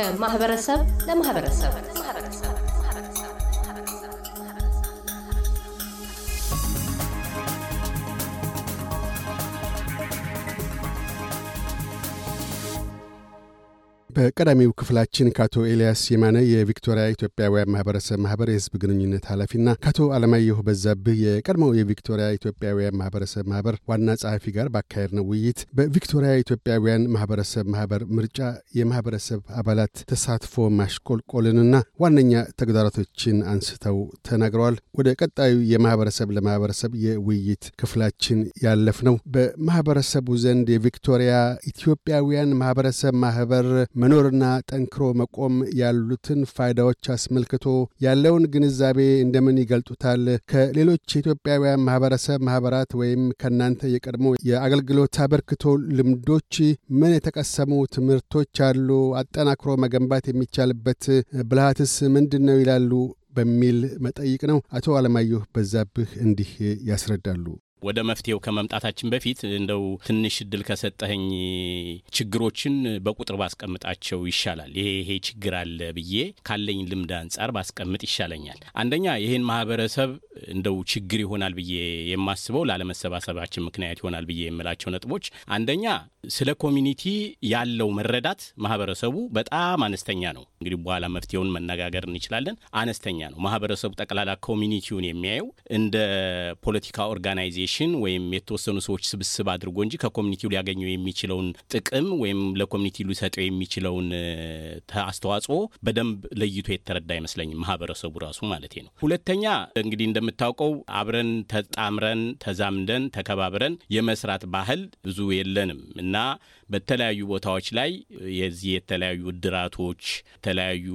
ከማህበረሰብ ለማህበረሰብ በቀዳሚው ክፍላችን ከአቶ ኤልያስ የማነ የቪክቶሪያ ኢትዮጵያውያን ማህበረሰብ ማህበር የህዝብ ግንኙነት ኃላፊና ከአቶ አለማየሁ በዛብህ የቀድሞው የቪክቶሪያ ኢትዮጵያውያን ማህበረሰብ ማህበር ዋና ጸሐፊ ጋር ባካሄድነው ውይይት በቪክቶሪያ ኢትዮጵያውያን ማህበረሰብ ማህበር ምርጫ የማህበረሰብ አባላት ተሳትፎ ማሽቆልቆልንና ዋነኛ ተግዳሮቶችን አንስተው ተናግረዋል። ወደ ቀጣዩ የማህበረሰብ ለማህበረሰብ የውይይት ክፍላችን ያለፍ ነው። በማህበረሰቡ ዘንድ የቪክቶሪያ ኢትዮጵያውያን ማህበረሰብ ማህበር መኖርና ጠንክሮ መቆም ያሉትን ፋይዳዎች አስመልክቶ ያለውን ግንዛቤ እንደምን ይገልጡታል? ከሌሎች የኢትዮጵያውያን ማህበረሰብ ማህበራት ወይም ከእናንተ የቀድሞ የአገልግሎት አበርክቶ ልምዶች ምን የተቀሰሙ ትምህርቶች አሉ? አጠናክሮ መገንባት የሚቻልበት ብልሃትስ ምንድን ነው ይላሉ? በሚል መጠይቅ ነው። አቶ አለማየሁ በዛብህ እንዲህ ያስረዳሉ። ወደ መፍትሄው ከመምጣታችን በፊት እንደው ትንሽ እድል ከሰጠኸኝ ችግሮችን በቁጥር ባስቀምጣቸው ይሻላል። ይሄ ይሄ ችግር አለ ብዬ ካለኝ ልምድ አንጻር ባስቀምጥ ይሻለኛል። አንደኛ ይህን ማህበረሰብ እንደው ችግር ይሆናል ብዬ የማስበው ላለመሰባሰባችን ምክንያት ይሆናል ብዬ የምላቸው ነጥቦች አንደኛ ስለ community ያለው መረዳት ማህበረሰቡ በጣም አነስተኛ ነው። እንግዲህ በኋላ መፍትሄውን መነጋገር እንችላለን። አነስተኛ ነው። ማህበረሰቡ ጠቅላላ community ውን የሚያየው እንደ ፖለቲካ organization ወይም የተወሰኑ ሰዎች ስብስብ አድርጎ እንጂ ከ community ው ሊያገኘው የሚችለውን ጥቅም ወይም ለ community ሊሰጠው የሚችለውን አስተዋጽኦ በደንብ ለይቶ የተረዳ አይመስለኝም ማህበረሰቡ ራሱ ማለት ነው። ሁለተኛ እንግዲህ እንደምታውቀው አብረን ተጣምረን ተዛምደን ተከባብረን የመስራት ባህል ብዙ የለንም እና በተለያዩ ቦታዎች ላይ የዚህ የተለያዩ እድራቶች፣ የተለያዩ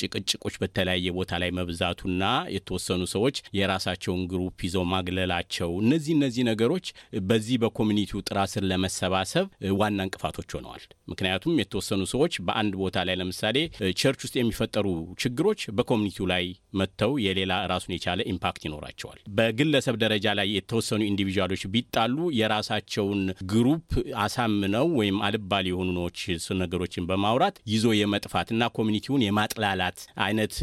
ጭቅጭቆች በተለያየ ቦታ ላይ መብዛቱና የተወሰኑ ሰዎች የራሳቸውን group ይዘው ማግለላቸው እነዚህ እነዚህ ነገሮች በዚህ በ community ው ጥላ ስር ለመሰባሰብ ዋና እንቅፋቶች ሆነዋል። ምክንያቱም የተወሰኑ ሰዎች በአንድ ቦታ ላይ ለምሳሌ church ውስጥ የሚፈጠሩ ችግሮች በ community ው ላይ መጥተው የሌላ ራሱን የቻለ impact ይኖራቸዋል። በግለሰብ ደረጃ ላይ የተወሰኑ individual ኦች ቢጣሉ የራሳቸውን group አሳምነው ወይም አሉባልታ የሆኑ ነገሮችን በማውራት ይዞ የመጥፋት እና community ውን የማጥላላት አይነት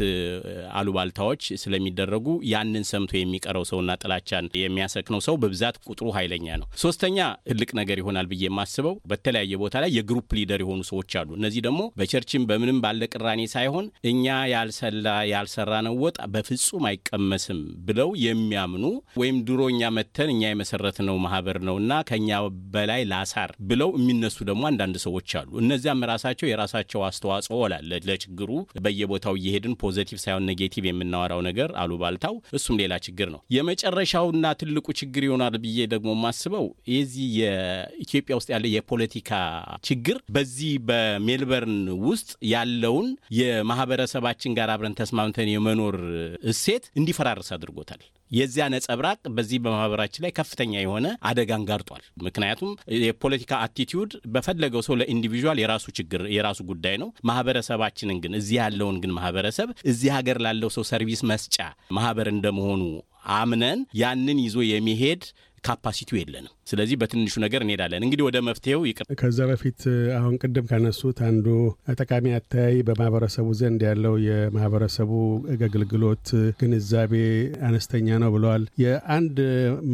አሉባልታዎች ስለሚደረጉ ያንን ሰምቶ የሚቀረው ሰውና ጥላቻን የሚያሰክነው ሰው በብዛት ቁጥሩ ኃይለኛ ነው። ሶስተኛ ትልቅ ነገር ይሆናል ብዬ የማስበው በተለያየ ቦታ ላይ የ group leader የሆኑ ሰዎች አሉ። እነዚህ ደግሞ በ church ም በምንም ባለ ቅራኔ ሳይሆን እኛ ያልሰላ ያልሰራነው ወጥ በፍጹም አይቀመስም ብለው የሚያምኑ ወይም ድሮ እኛ መጥተን እኛ የመሰረትነው ማህበር ነውና ከኛ በላይ ላሳር ብለው የሚነሱ ደግሞ አንዳንድ ሰዎች አሉ። እነዚያም ራሳቸው የራሳቸው አስተዋጽኦ ላለ ለችግሩ በየቦታው እየሄድን positive ሳይሆን negative የምናወራው ነገር አሉባልታው፣ እሱም ሌላ ችግር ነው። የመጨረሻውና ትልቁ ችግር ይሆናል ብዬ ደግሞ የማስበው የዚህ የኢትዮጵያ ውስጥ ያለ የፖለቲካ ችግር በዚህ በሜልበርን ውስጥ ያለውን የማህበረሰባችን ጋር አብረን ተስማምተን የመኖር እሴት እንዲፈራርስ አድርጎታል። የዚያ ነጸብራቅ በዚህ በማህበራችን ላይ ከፍተኛ የሆነ አደጋን ጋርጧል። ምክንያቱም የፖለቲካ attitude በፈለገው ሰው ለ individual የራሱ ችግር የራሱ ጉዳይ ነው። ማህበረሰባችንን ግን እዚህ ያለውን ግን ማህበረሰብ እዚህ ሀገር ላለው ሰው service መስጫ ማህበር እንደመሆኑ አምነን ያንን ይዞ የሚሄድ ካፓሲቲው የለንም። ስለዚህ በትንሹ ነገር እንሄዳለን። እንግዲህ ወደ መፍትሄው ይቅር። ከዛ በፊት አሁን ቅድም ካነሱት አንዱ ጠቃሚ አተያይ በማህበረሰቡ ዘንድ ያለው የማህበረሰቡ አገልግሎት ግንዛቤ አነስተኛ ነው ብለዋል። የአንድ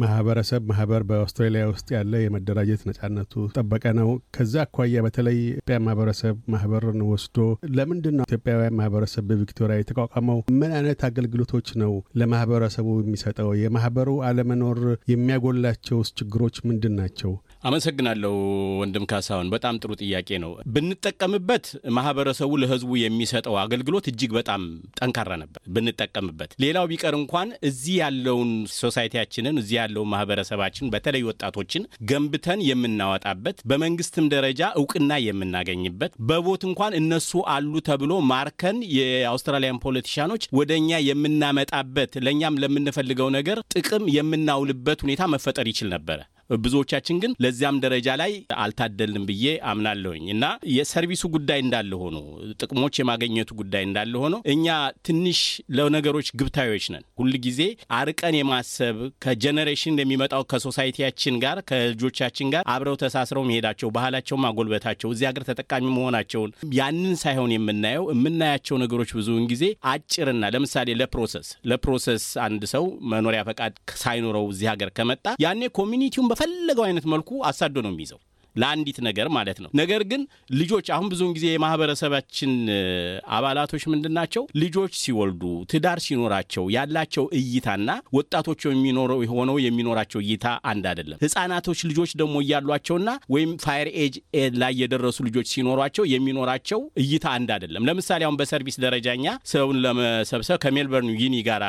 ማህበረሰብ ማህበር በአውስትራሊያ ውስጥ ያለ የመደራጀት ነጻነቱ ጠበቀ ነው። ከዛ አኳያ በተለይ ኢትዮጵያ ማህበረሰብ ማህበርን ወስዶ ለምንድን ነው ኢትዮጵያውያን ማህበረሰብ በቪክቶሪያ የተቋቋመው? ምን አይነት አገልግሎቶች ነው ለማህበረሰቡ የሚሰጠው? የማህበሩ አለመኖር የሚያጎላቸውስ ችግሮች ምንድን ናቸው? አመሰግናለሁ ወንድም ካሳሁን፣ በጣም ጥሩ ጥያቄ ነው። ብንጠቀምበት ማህበረሰቡ ለህዝቡ የሚሰጠው አገልግሎት እጅግ በጣም ጠንካራ ነበር ብንጠቀምበት። ሌላው ቢቀር እንኳን እዚህ ያለውን ሶሳይቲያችንን እዚህ ያለውን ማህበረሰባችን በተለይ ወጣቶችን ገንብተን የምናወጣበት በመንግስትም ደረጃ እውቅና የምናገኝበት በቦት እንኳን እነሱ አሉ ተብሎ ማርከን የአውስትራሊያን ፖለቲሻኖች ወደ እኛ የምናመጣበት ለእኛም ለምንፈልገው ነገር ጥቅም የምናውልበት ሁኔታ መፈጠር ይችል ነበረ። ብዙዎቻችን ግን ለዚያም ደረጃ ላይ አልታደልንም ብዬ አምናለሁኝ እና የ service ኡ ጉዳይ እንዳለ ሆኖ ጥቅሞች የማገኘቱ ጉዳይ እንዳለ ሆኖ እኛ ትንሽ ለነገሮች ግብታዮች ነን። ሁል ጊዜ አርቀን የማሰብ ከ generation የሚመጣው ከ society ያችን ጋር ከልጆቻችን ጋር አብረው ተሳስረው መሄዳቸው ባህላቸው ማጎልበታቸው እዚህ ሀገር ተጠቃሚ መሆናቸውን ያንን ሳይሆን የምናየው የምናያቸው ነገሮች ብዙውን ጊዜ አጭርና ለምሳሌ ለ process ለ process አንድ ሰው መኖሪያ ፈቃድ ሳይኖረው እዚህ ሀገር ከመጣ ያኔ community ውን በፈለገው አይነት መልኩ አሳዶ ነው የሚይዘው ለአንዲት ነገር ማለት ነው። ነገር ግን ልጆች አሁን ብዙውን ጊዜ የማህበረሰባችን አባላቶች ምንድን ናቸው? ልጆች ሲወልዱ ትዳር ሲኖራቸው ያላቸው እይታና ወጣቶች የሚኖረው ሆነው የሚኖራቸው እይታ አንድ አይደለም። ህጻናቶች ልጆች ደግሞ እያሏቸውና ወይም ፋየር ኤጅ ላይ የደረሱ ልጆች ሲኖሯቸው የሚኖራቸው እይታ አንድ አይደለም። ለምሳሌ አሁን በ service ደረጃ እኛ ሰውን ለመሰብሰብ ከሜልበርን uni ጋር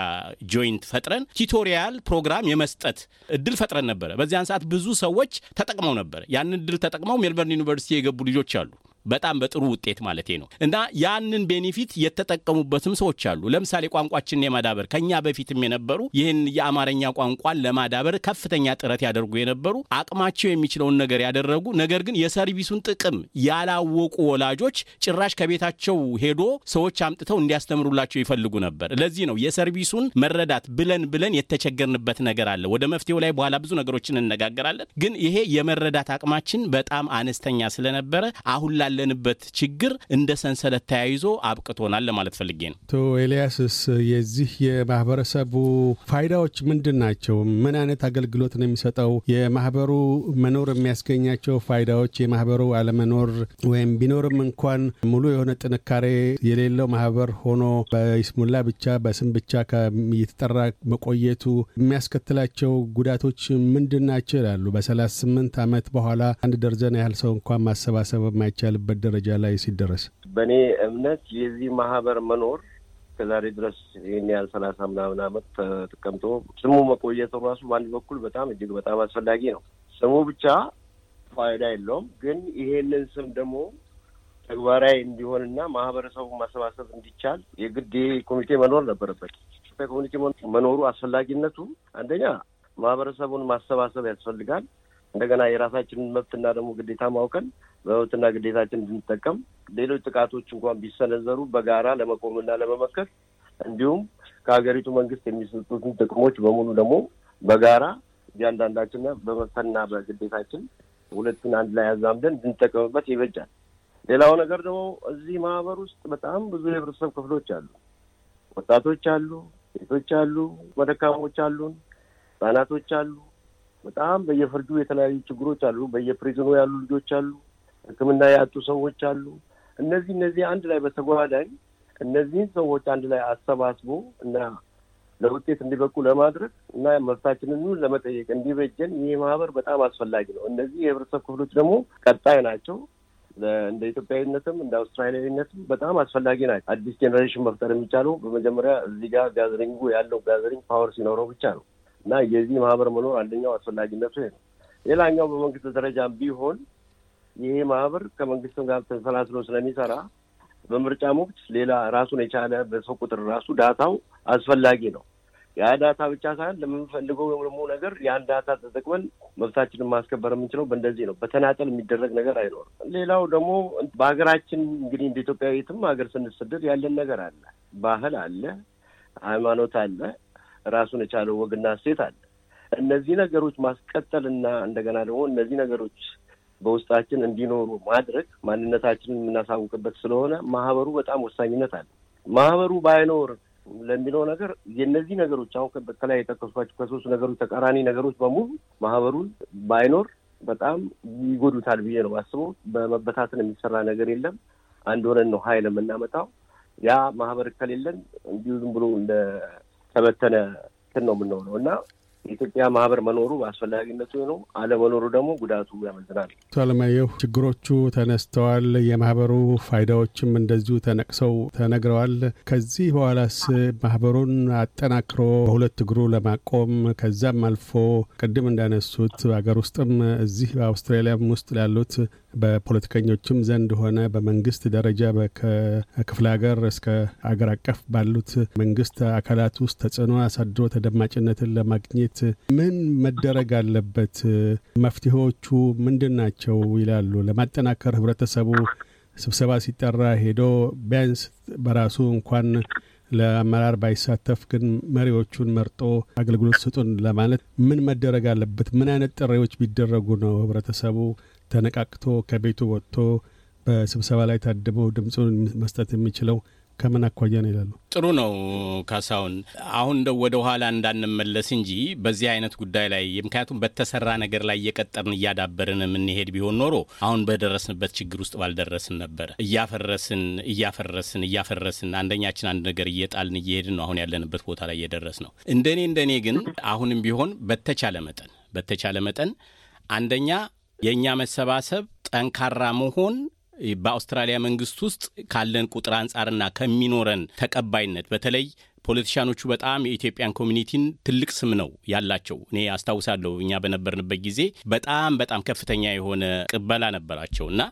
joint ፈጥረን tutorial ፕሮግራም የመስጠት እድል ፈጥረን ነበረ። በዚያን ሰዓት ብዙ ሰዎች ተጠቅመው ነበር። ያንን እድል ተጠቅመው ሜልበርን ዩኒቨርሲቲ የገቡ ልጆች አሉ። በጣም በጥሩ ውጤት ማለቴ ነው። እና ያንን benefit የተጠቀሙበትም ሰዎች አሉ። ለምሳሌ ቋንቋችንን የማዳበር ከኛ በፊትም የነበሩ ይህን የአማርኛ ቋንቋን ለማዳበር ከፍተኛ ጥረት ያደርጉ የነበሩ አቅማቸው የሚችለውን ነገር ያደረጉ፣ ነገር ግን የ service ኡን ጥቅም ያላወቁ ወላጆች ጭራሽ ከቤታቸው ሄዶ ሰዎች አምጥተው እንዲያስተምሩላቸው ይፈልጉ ነበር። ለዚህ ነው የሰርቪሱን መረዳት ብለን ብለን የተቸገርንበት ነገር አለ። ወደ መፍትሄው ላይ በኋላ ብዙ ነገሮችን እነጋገራለን። ግን ይሄ የመረዳት አቅማችን በጣም አነስተኛ ስለነበረ አሁን ላ ያለንበት ችግር እንደ ሰንሰለት ተያይዞ አብቅቶናል ለማለት ፈልጌ ነው። አቶ ኤልያስስ የዚህ የማህበረሰቡ ፋይዳዎች ምንድን ናቸው? ምን አይነት አገልግሎት ነው የሚሰጠው? የማህበሩ መኖር የሚያስገኛቸው ፋይዳዎች፣ የማህበሩ አለመኖር ወይም ቢኖርም እንኳን ሙሉ የሆነ ጥንካሬ የሌለው ማህበር ሆኖ በይስሙላ ብቻ በስም ብቻ እየተጠራ መቆየቱ የሚያስከትላቸው ጉዳቶች ምንድን ናቸው ይላሉ። በሰላሳ ስምንት ዓመት በኋላ አንድ ደርዘን ያህል ሰው እንኳን ማሰባሰብ የማይቻል በት ደረጃ ላይ ሲደረስ በእኔ እምነት የዚህ ማህበር መኖር ከዛሬ ድረስ ይህን ያህል ሰላሳ ምናምን ዓመት ተቀምጦ ስሙ መቆየቱ ራሱ በአንድ በኩል በጣም እጅግ በጣም አስፈላጊ ነው። ስሙ ብቻ ፋይዳ የለውም፣ ግን ይሄንን ስም ደግሞ ተግባራዊ እንዲሆንና ማህበረሰቡ ማሰባሰብ እንዲቻል የግድ ኮሚቴ መኖር ነበረበት። ኮሚቴ መኖሩ አስፈላጊነቱ አንደኛ ማህበረሰቡን ማሰባሰብ ያስፈልጋል። እንደገና የራሳችንን መብትና ደግሞ ግዴታ ማውቀን በመብትና ግዴታችን እንድንጠቀም ሌሎች ጥቃቶች እንኳን ቢሰነዘሩ በጋራ ለመቆምና ለመመከት እንዲሁም ከሀገሪቱ መንግስት የሚሰጡትን ጥቅሞች በሙሉ ደግሞ በጋራ እያንዳንዳችን በመብትና በግዴታችን ሁለቱን አንድ ላይ አዛምደን እንድንጠቀምበት ይበጃል። ሌላው ነገር ደግሞ እዚህ ማህበር ውስጥ በጣም ብዙ የህብረተሰብ ክፍሎች አሉ። ወጣቶች አሉ፣ ሴቶች አሉ፣ መደካሞች አሉን፣ ህጻናቶች አሉ። በጣም በየፍርዱ የተለያዩ ችግሮች አሉ። በየፕሪዝኑ ያሉ ልጆች አሉ። ሕክምና ያጡ ሰዎች አሉ። እነዚህ እነዚህ አንድ ላይ በተጓዳኝ እነዚህን ሰዎች አንድ ላይ አሰባስቦ እና ለውጤት እንዲበቁ ለማድረግ እና መብታችንን ለመጠየቅ እንዲበጀን ይህ ማህበር በጣም አስፈላጊ ነው። እነዚህ የህብረተሰብ ክፍሎች ደግሞ ቀጣይ ናቸው። እንደ ኢትዮጵያዊነትም እንደ አውስትራሊያዊነትም በጣም አስፈላጊ ናቸው። አዲስ generation መፍጠር የሚቻለው በመጀመሪያ እዚህ ጋር gathering ኡ ያለው gathering power ሲኖረው ብቻ ነው እና የዚህ ማህበር መኖር አንደኛው አስፈላጊነቱ ነው። ሌላኛው በመንግስት ደረጃም ቢሆን ይሄ ማህበር ከመንግስትም ጋር ተሰናስሎ ስለሚሰራ በምርጫም ወቅት ሌላ ራሱን የቻለ በሰው ቁጥር ራሱ data ው አስፈላጊ ነው። ያ data ብቻ ሳይሆን ለምንፈልገው ደግሞ ነገር ያን data ተጠቅመን መብታችንን ማስከበር የምንችለው በእንደዚህ ነው። በተናጠል የሚደረግ ነገር አይኖርም። ሌላው ደግሞ በሀገራችን እንግዲህ እንደ ኢትዮጵያዊትም ሀገር ስንሰደድ ያለን ነገር አለ፣ ባህል አለ፣ ሃይማኖት አለ፣ ራሱን የቻለው ወግና እሴት አለ። እነዚህ ነገሮች ማስቀጠልና እንደገና ደግሞ እነዚህ ነገሮች በውስጣችን እንዲኖሩ ማድረግ ማንነታችንን የምናሳውቅበት ስለሆነ ማህበሩ በጣም ወሳኝነት አለ። ማህበሩ ባይኖር ለሚለው ነገር የእነዚህ ነገሮች አሁን በተለይ የጠቀስኳቸው ከሶስቱ ነገሮች ተቃራኒ ነገሮች በሙሉ ማህበሩን ባይኖር በጣም ይጎዱታል ብዬ ነው ማስበው። በመበታተን የሚሰራ ነገር የለም። አንድ ሆነን ነው ሀይል የምናመጣው። ያ ማህበር ከሌለን እንዲሁ ዝም ብሎ እንደ ተበተነ እንትን ነው የምንሆነው እና የኢትዮጵያ ማህበር መኖሩ አስፈላጊነቱ ነው። አለመኖሩ ደግሞ ጉዳቱ ያመዝናል። አቶ አለማየሁ ችግሮቹ ተነስተዋል። የማህበሩ ፋይዳዎችም እንደዚሁ ተነቅሰው ተነግረዋል። ከዚህ በኋላስ ማህበሩን አጠናክሮ በሁለት እግሩ ለማቆም ከዛም አልፎ ቅድም እንዳነሱት በሀገር ውስጥም እዚህ በአውስትራሊያም ውስጥ ላሉት በፖለቲከኞችም ዘንድ ሆነ በመንግስት ደረጃ ከክፍለ ሀገር እስከ አገር አቀፍ ባሉት መንግስት አካላት ውስጥ ተጽዕኖ አሳድሮ ተደማጭነትን ለማግኘት ምን መደረግ አለበት? መፍትሄዎቹ ምንድን ናቸው ይላሉ? ለማጠናከር ህብረተሰቡ ስብሰባ ሲጠራ ሄዶ ቢያንስ በራሱ እንኳን ለአመራር ባይሳተፍ ግን መሪዎቹን መርጦ አገልግሎት ስጡን ለማለት ምን መደረግ አለበት? ምን አይነት ጥሪዎች ቢደረጉ ነው ህብረተሰቡ ተነቃቅቶ ከቤቱ ወጥቶ በስብሰባ ላይ ታድሞ ድምፁን መስጠት የሚችለው? ከምን አኳያ ነው ይላሉ? ጥሩ ነው ካሳሁን። አሁን እንደው ወደ ኋላ እንዳንመለስ እንጂ በዚህ አይነት ጉዳይ ላይ ምክንያቱም በተሰራ ነገር ላይ እየቀጠርን እያዳበርን የምንሄድ ቢሆን ኖሮ አሁን በደረስንበት ችግር ውስጥ ባልደረስን ነበረ። እያፈረስን እያፈረስን እያፈረስን አንደኛችን አንድ ነገር እየጣልን እየሄድን ነው አሁን ያለንበት ቦታ ላይ እየደረስ ነው። እንደኔ እንደኔ ግን አሁንም ቢሆን በተቻለ መጠን በተቻለ መጠን አንደኛ የእኛ መሰባሰብ ጠንካራ መሆን በአውስትራሊያ መንግስት ውስጥ ካለን ቁጥር አንጻርና ከሚኖረን ተቀባይነት በተለይ politician ኦቹ በጣም የኢትዮጵያን community ን ትልቅ ስም ነው ያላቸው። እኔ አስታውሳለሁ እኛ በነበርንበት ጊዜ በጣም በጣም ከፍተኛ የሆነ ቅበላ ነበራቸው እና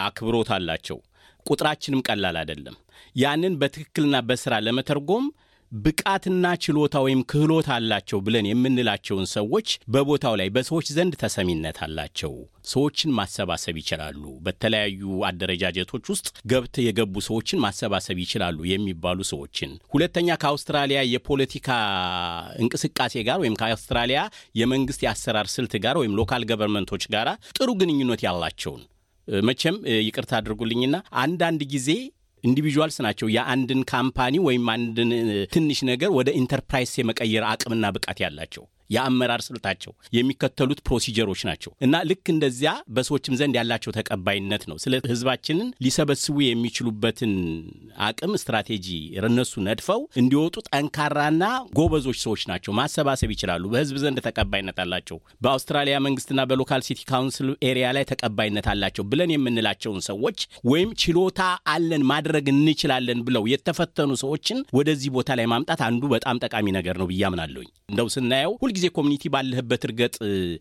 አክብሮት አላቸው። ቁጥራችንም ቀላል አይደለም። ያንን በትክክልና በስራ ለመተርጎም ብቃትና ችሎታ ወይም ክህሎት አላቸው ብለን የምንላቸውን ሰዎች በቦታው ላይ በሰዎች ዘንድ ተሰሚነት አላቸው። ሰዎችን ማሰባሰብ ይችላሉ። በተለያዩ አደረጃጀቶች ውስጥ ገብት የገቡ ሰዎችን ማሰባሰብ ይችላሉ የሚባሉ ሰዎችን። ሁለተኛ ከአውስትራሊያ የፖለቲካ እንቅስቃሴ ጋር ወይም ከአውስትራሊያ የመንግስት የአሰራር ስልት ጋር ወይም local government ኦች ጋር ጥሩ ግንኙነት ያላቸውን መቼም ይቅርታ አድርጉልኝና አንዳንድ ጊዜ individuals ናቸው። የአንድን company ወይም አንድን ትንሽ ነገር ወደ ኢንተርፕራይዝ የመቀየር አቅምና ብቃት ያላቸው የአመራር ስልታቸው የሚከተሉት procedure ኦች ናቸው እና ልክ እንደዚያ በሰዎችም ዘንድ ያላቸው ተቀባይነት ነው። ስለ ህዝባችንን ሊሰበስቡ የሚችሉበትን አቅም ስትራቴጂ እነሱ ነድፈው እንዲወጡ ጠንካራና ጎበዞች ሰዎች ናቸው። ማሰባሰብ ይችላሉ። በህዝብ ዘንድ ተቀባይነት አላቸው። በአውስትራሊያ መንግስትና በ local city council area ላይ ተቀባይነት አላቸው ብለን የምንላቸውን ሰዎች ወይም ችሎታ አለን ማድረግ እንችላለን ብለው የተፈተኑ ሰዎችን ወደዚህ ቦታ ላይ ማምጣት አንዱ በጣም ጠቃሚ ነገር ነው ብዬ አምናለሁኝ። እንደው ስናየው ሁልጊዜ community ባለህበት እርገጥ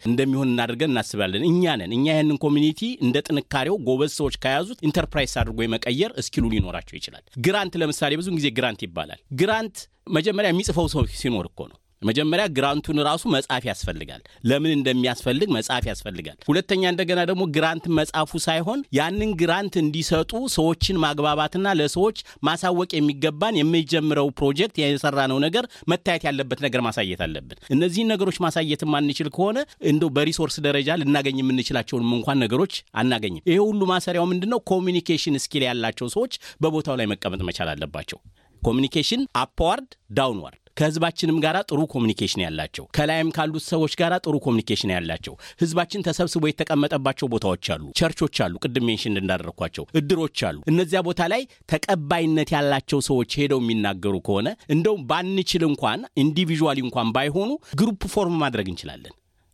እንደሚሆን አድርገን እናስባለን። እኛ ነን እኛ ያንን community እንደ ጥንካሬው ጎበዝ ሰዎች ከያዙት ኢንተርፕራይዝ አድርጎ የመቀየር skill ኡ ሊኖራቸው ይችላል። grant ለምሳሌ ብዙን ጊዜ grant ይባላል። grant መጀመሪያ የሚጽፈው ሰው ሲኖር እኮ ነው። መጀመሪያ grant ኡን ራሱ መጻፍ ያስፈልጋል። ለምን እንደሚያስፈልግ መጻፍ ያስፈልጋል። ሁለተኛ እንደገና ደግሞ grant መጻፉ ሳይሆን ያንን grant እንዲሰጡ ሰዎችን ማግባባትና ለሰዎች ማሳወቅ የሚገባን የሚጀምረው ፕሮጀክት የሰራነው ነገር መታየት ያለበት ነገር ማሳየት አለብን። እነዚህን ነገሮች ማሳየት የማንችል ከሆነ እንደው በ resource ደረጃ ልናገኝ የምንችላቸውንም እንኳን ነገሮች አናገኝም። ይሄ ሁሉ ማሰሪያው ምንድን ነው? communication skill ያላቸው ሰዎች በቦታው ላይ መቀመጥ መቻል አለባቸው። communication upward downward ከህዝባችንም ጋር ጥሩ communication ያላቸው ከላይም ካሉት ሰዎች ጋር ጥሩ communication ያላቸው ህዝባችን ተሰብስቦ የተቀመጠባቸው ቦታዎች አሉ፣ ቸርቾች አሉ፣ ቅድም mention እንዳደረግኳቸው እድሮች አሉ። እነዚያ ቦታ ላይ ተቀባይነት ያላቸው ሰዎች ሄደው የሚናገሩ ከሆነ እንደውም ባንችል እንኳን individually እንኳን ባይሆኑ group form ማድረግ እንችላለን።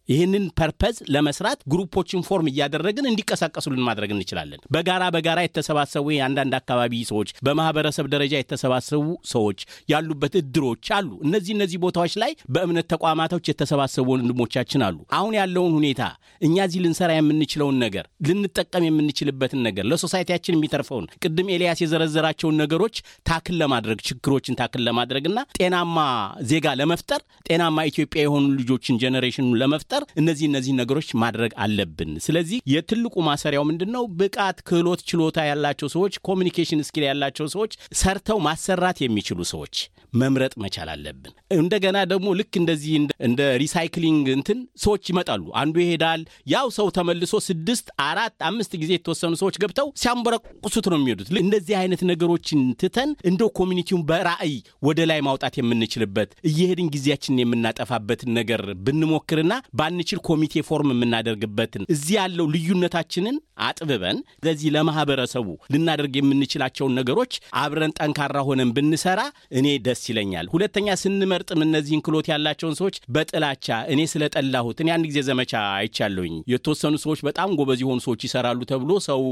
ይህንን purpose ለመስራት group ኦችን form እያደረግን እንዲንቀሳቀሱልን ማድረግ እንችላለን። በጋራ በጋራ የተሰባሰቡ የአንዳንድ አካባቢ ሰዎች፣ በማህበረሰብ ደረጃ የተሰባሰቡ ሰዎች ያሉበት እድሮች አሉ። እነዚህ እነዚህ ቦታዎች ላይ በእምነት ተቋማቶች የተሰባሰቡ ወንድሞቻችን አሉ። አሁን ያለውን ሁኔታ እኛ እዚህ ልንሰራ የምንችለውን ነገር ልንጠቀም የምንችልበትን ነገር ለ society ያችን የሚተርፈውን ቅድም ኤልያስ የዘረዘራቸውን ነገሮች tackle ለማድረግ ችግሮችን tackle ለማድረግና ጤናማ ዜጋ ለመፍጠር ጤናማ ኢትዮጵያ የሆኑ ልጆችን generation ኑ ለመፍጠር እነዚህ እነዚህ ነገሮች ማድረግ አለብን። ስለዚህ የትልቁ ማሰሪያው ምንድን ነው? ብቃት፣ ክህሎት፣ ችሎታ ያላቸው ሰዎች፣ communication skill ያላቸው ሰዎች፣ ሰርተው ማሰራት የሚችሉ ሰዎች መምረጥ መቻል አለብን። እንደገና ደግሞ ልክ እንደዚህ እንደ recycling እንትን ሰዎች ይመጣሉ። አንዱ ይሄዳል፣ ያው ሰው ተመልሶ ስድስት አራት አምስት ጊዜ የተወሰኑ ሰዎች ገብተው ሲያንበረቁሱት ነው የሚሄዱት። እንደዚህ አይነት ነገሮችን ትተን እንደው community ውን በራዕይ ወደ ላይ ማውጣት የምንችልበት እየሄድን ጊዜያችንን የምናጠፋበትን ነገር ብንሞክርና ባንችል ኮሚቴ form የምናደርግበትን እዚህ ያለው ልዩነታችንን አጥብበን ለዚህ ለማህበረሰቡ ልናደርግ የምንችላቸውን ነገሮች አብረን ጠንካራ ሆነን ብንሰራ እኔ ደስ ይለኛል። ሁለተኛ ስንመርጥም እነዚህን ክህሎት ያላቸውን ሰዎች በጥላቻ እኔ ስለጠላሁት እኔ አንድ ጊዜ ዘመቻ አይቻለሁኝ። የተወሰኑ ሰዎች በጣም ጎበዝ የሆኑ ሰዎች ይሰራሉ ተብሎ ሰው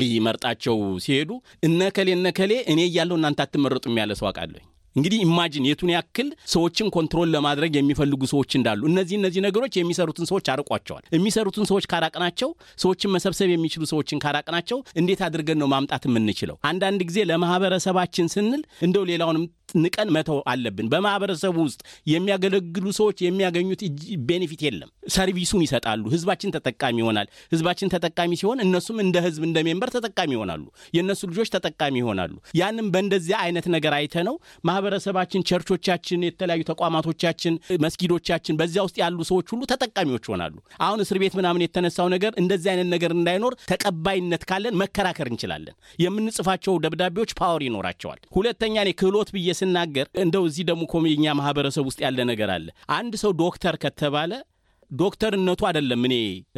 ሊመርጣቸው ሲሄዱ እነከሌ እነከሌ እኔ እያለሁ እናንተ አትመረጡም ያለ ሰው አውቃለሁኝ። እንግዲህ imagine የቱን ያክል ሰዎችን control ለማድረግ የሚፈልጉ ሰዎች እንዳሉ። እነዚህ እነዚህ ነገሮች የሚሰሩትን ሰዎች አርቋቸዋል። የሚሰሩትን ሰዎች ካራቅናቸው፣ ሰዎችን መሰብሰብ የሚችሉ ሰዎችን ካራቅናቸው እንዴት አድርገን ነው ማምጣት የምንችለው? አንዳንድ ጊዜ ለማህበረሰባችን ስንል እንደው ሌላውንም ንቀን መተው አለብን። በማህበረሰቡ ውስጥ የሚያገለግሉ ሰዎች የሚያገኙት benefit የለም። service ኡን ይሰጣሉ። ህዝባችን ተጠቃሚ ይሆናል። ህዝባችን ተጠቃሚ ሲሆን እነሱም እንደ ህዝብ እንደ member ተጠቃሚ ይሆናሉ። የእነሱ ልጆች ተጠቃሚ ይሆናሉ። ያንም በእንደዚያ አይነት ነገር አይተ ነው ማህበረሰባችን፣ church ኦቻችን፣ የተለያዩ ተቋማቶቻችን፣ መስጊዶቻችን በዚያ ውስጥ ያሉ ሰዎች ሁሉ ተጠቃሚዎች ይሆናሉ። አሁን እስር ቤት ምናምን የተነሳው ነገር እንደዚህ አይነት ነገር እንዳይኖር ተቀባይነት ካለን መከራከር እንችላለን። የምንጽፋቸው ደብዳቤዎች power ይኖራቸዋል። ሁለተኛ እኔ ክህሎት ብዬ ስናገር እንደው እዚህ ደግሞ ኮሚኛ ማህበረሰብ ውስጥ ያለ ነገር አለ። አንድ ሰው ዶክተር ከተባለ ዶክተርነቱ አይደለም እኔ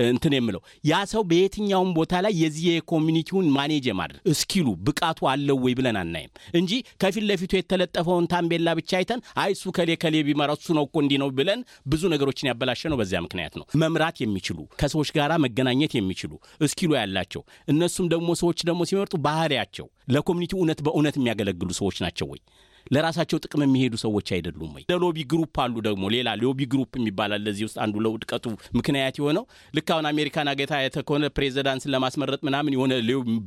እንትን የምለው ያ ሰው በየትኛውም ቦታ ላይ የዚህ የ community ውን manage የማድረግ skill ኡ ብቃቱ አለው ወይ ብለን አናይም እንጂ ከፊት ለፊቱ የተለጠፈውን ታፔላ ብቻ አይተን አይ እሱ ከሌ ከሌ ቢመራ እሱ ነው እኮ እንዲህ ነው ብለን ብዙ ነገሮችን ያበላሸ ነው። በዚያ ምክንያት ነው መምራት የሚችሉ ከሰዎች ጋር መገናኘት የሚችሉ skill ኡ ያላቸው እነሱም ደግሞ ሰዎች ደግሞ ሲመርጡ ባህሪያቸው ለ community ው እውነት በእውነት የሚያገለግሉ ሰዎች ናቸው ወይ ለራሳቸው ጥቅም የሚሄዱ ሰዎች አይደሉም ወይ? ለ lobby group አሉ ደግሞ ሌላ lobby group የሚባል አለ ለዚህ ውስጥ አንዱ ለውድቀቱ ምክንያት የሆነው ልክ አሁን አሜሪካን አገታ የተከሆነ ፕሬዚዳንስን ለማስመረጥ ምናምን የሆነ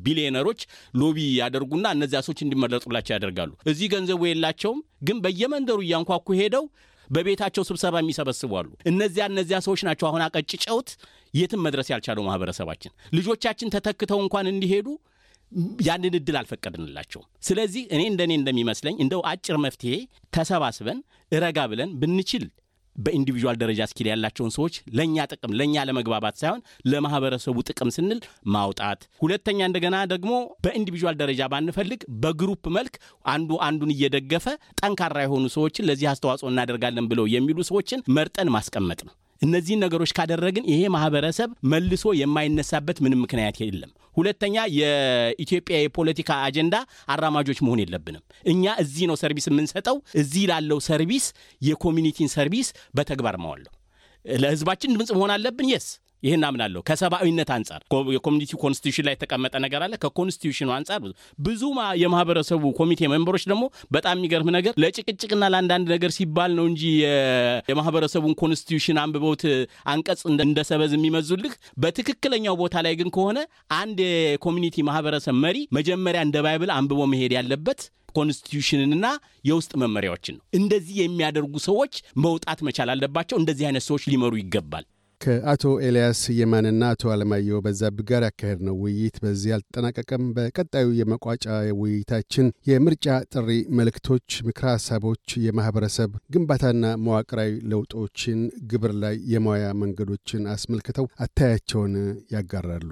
ቢሊዮነሮች ሎቢ ያደርጉና እነዚያ ሰዎች እንዲመረጡላቸው ያደርጋሉ። እዚህ ገንዘቡ የላቸውም፣ ግን በየመንደሩ እያንኳኩ ሄደው በቤታቸው ስብሰባ የሚሰበስቡ አሉ። እነዚያ እነዚያ ሰዎች ናቸው አሁን አቀጭጨውት የትም መድረስ ያልቻለው ማህበረሰባችን። ልጆቻችን ተተክተው እንኳን እንዲሄዱ ያንን እድል አልፈቀድንላቸውም። ስለዚህ እኔ እንደኔ እንደሚመስለኝ እንደው አጭር መፍትሄ ተሰባስበን ረጋ ብለን ብንችል በ individual ደረጃ skill ያላቸውን ሰዎች ለእኛ ጥቅም ለእኛ ለመግባባት ሳይሆን ለማህበረሰቡ ጥቅም ስንል ማውጣት። ሁለተኛ እንደገና ደግሞ በ individual ደረጃ ባንፈልግ በ group መልክ አንዱ አንዱን እየደገፈ ጠንካራ የሆኑ ሰዎችን ለዚህ አስተዋጽኦ እናደርጋለን ብለው የሚሉ ሰዎችን መርጠን ማስቀመጥ ነው። እነዚህን ነገሮች ካደረግን ይሄ ማህበረሰብ መልሶ የማይነሳበት ምንም ምክንያት የለም። ሁለተኛ የኢትዮጵያ የፖለቲካ አጀንዳ አራማጆች መሆን የለብንም። እኛ እዚህ ነው service የምንሰጠው። እዚህ ላለው service የ community ን service በተግባር ማዋለሁ ለህዝባችን ድምፅ መሆን አለብን። yes ይህን አምናለሁ። ከሰብአዊነት አንጻር የ community constitution ላይ የተቀመጠ ነገር አለ። ከ constitution ኑ አንጻር ብዙ የማህበረሰቡ ኮሚቴ member ኦች ደግሞ በጣም የሚገርም ነገር ለጭቅጭቅና ለአንዳንድ ነገር ሲባል ነው እንጂ የማህበረሰቡን constitution አንብበውት አንቀጽ እንደ ሰበዝ የሚመዙልህ በትክክለኛው ቦታ ላይ ግን ከሆነ አንድ የ community ማህበረሰብ መሪ መጀመሪያ እንደ bible አንብቦ መሄድ ያለበት constitution ንና የውስጥ መመሪያዎችን ነው። እንደዚህ የሚያደርጉ ሰዎች መውጣት መቻል አለባቸው። እንደዚህ አይነት ሰዎች ሊመሩ ይገባል። ከአቶ ኤልያስ የማነና አቶ አለማየሁ በዛብህ ጋር ያካሄድነው ውይይት በዚህ አልተጠናቀቀም። በቀጣዩ የመቋጫ ውይይታችን የምርጫ ጥሪ መልእክቶች፣ ምክረ ሀሳቦች፣ የማህበረሰብ ግንባታና መዋቅራዊ ለውጦችን ግብር ላይ የማዋያ መንገዶችን አስመልክተው አተያያቸውን ያጋራሉ።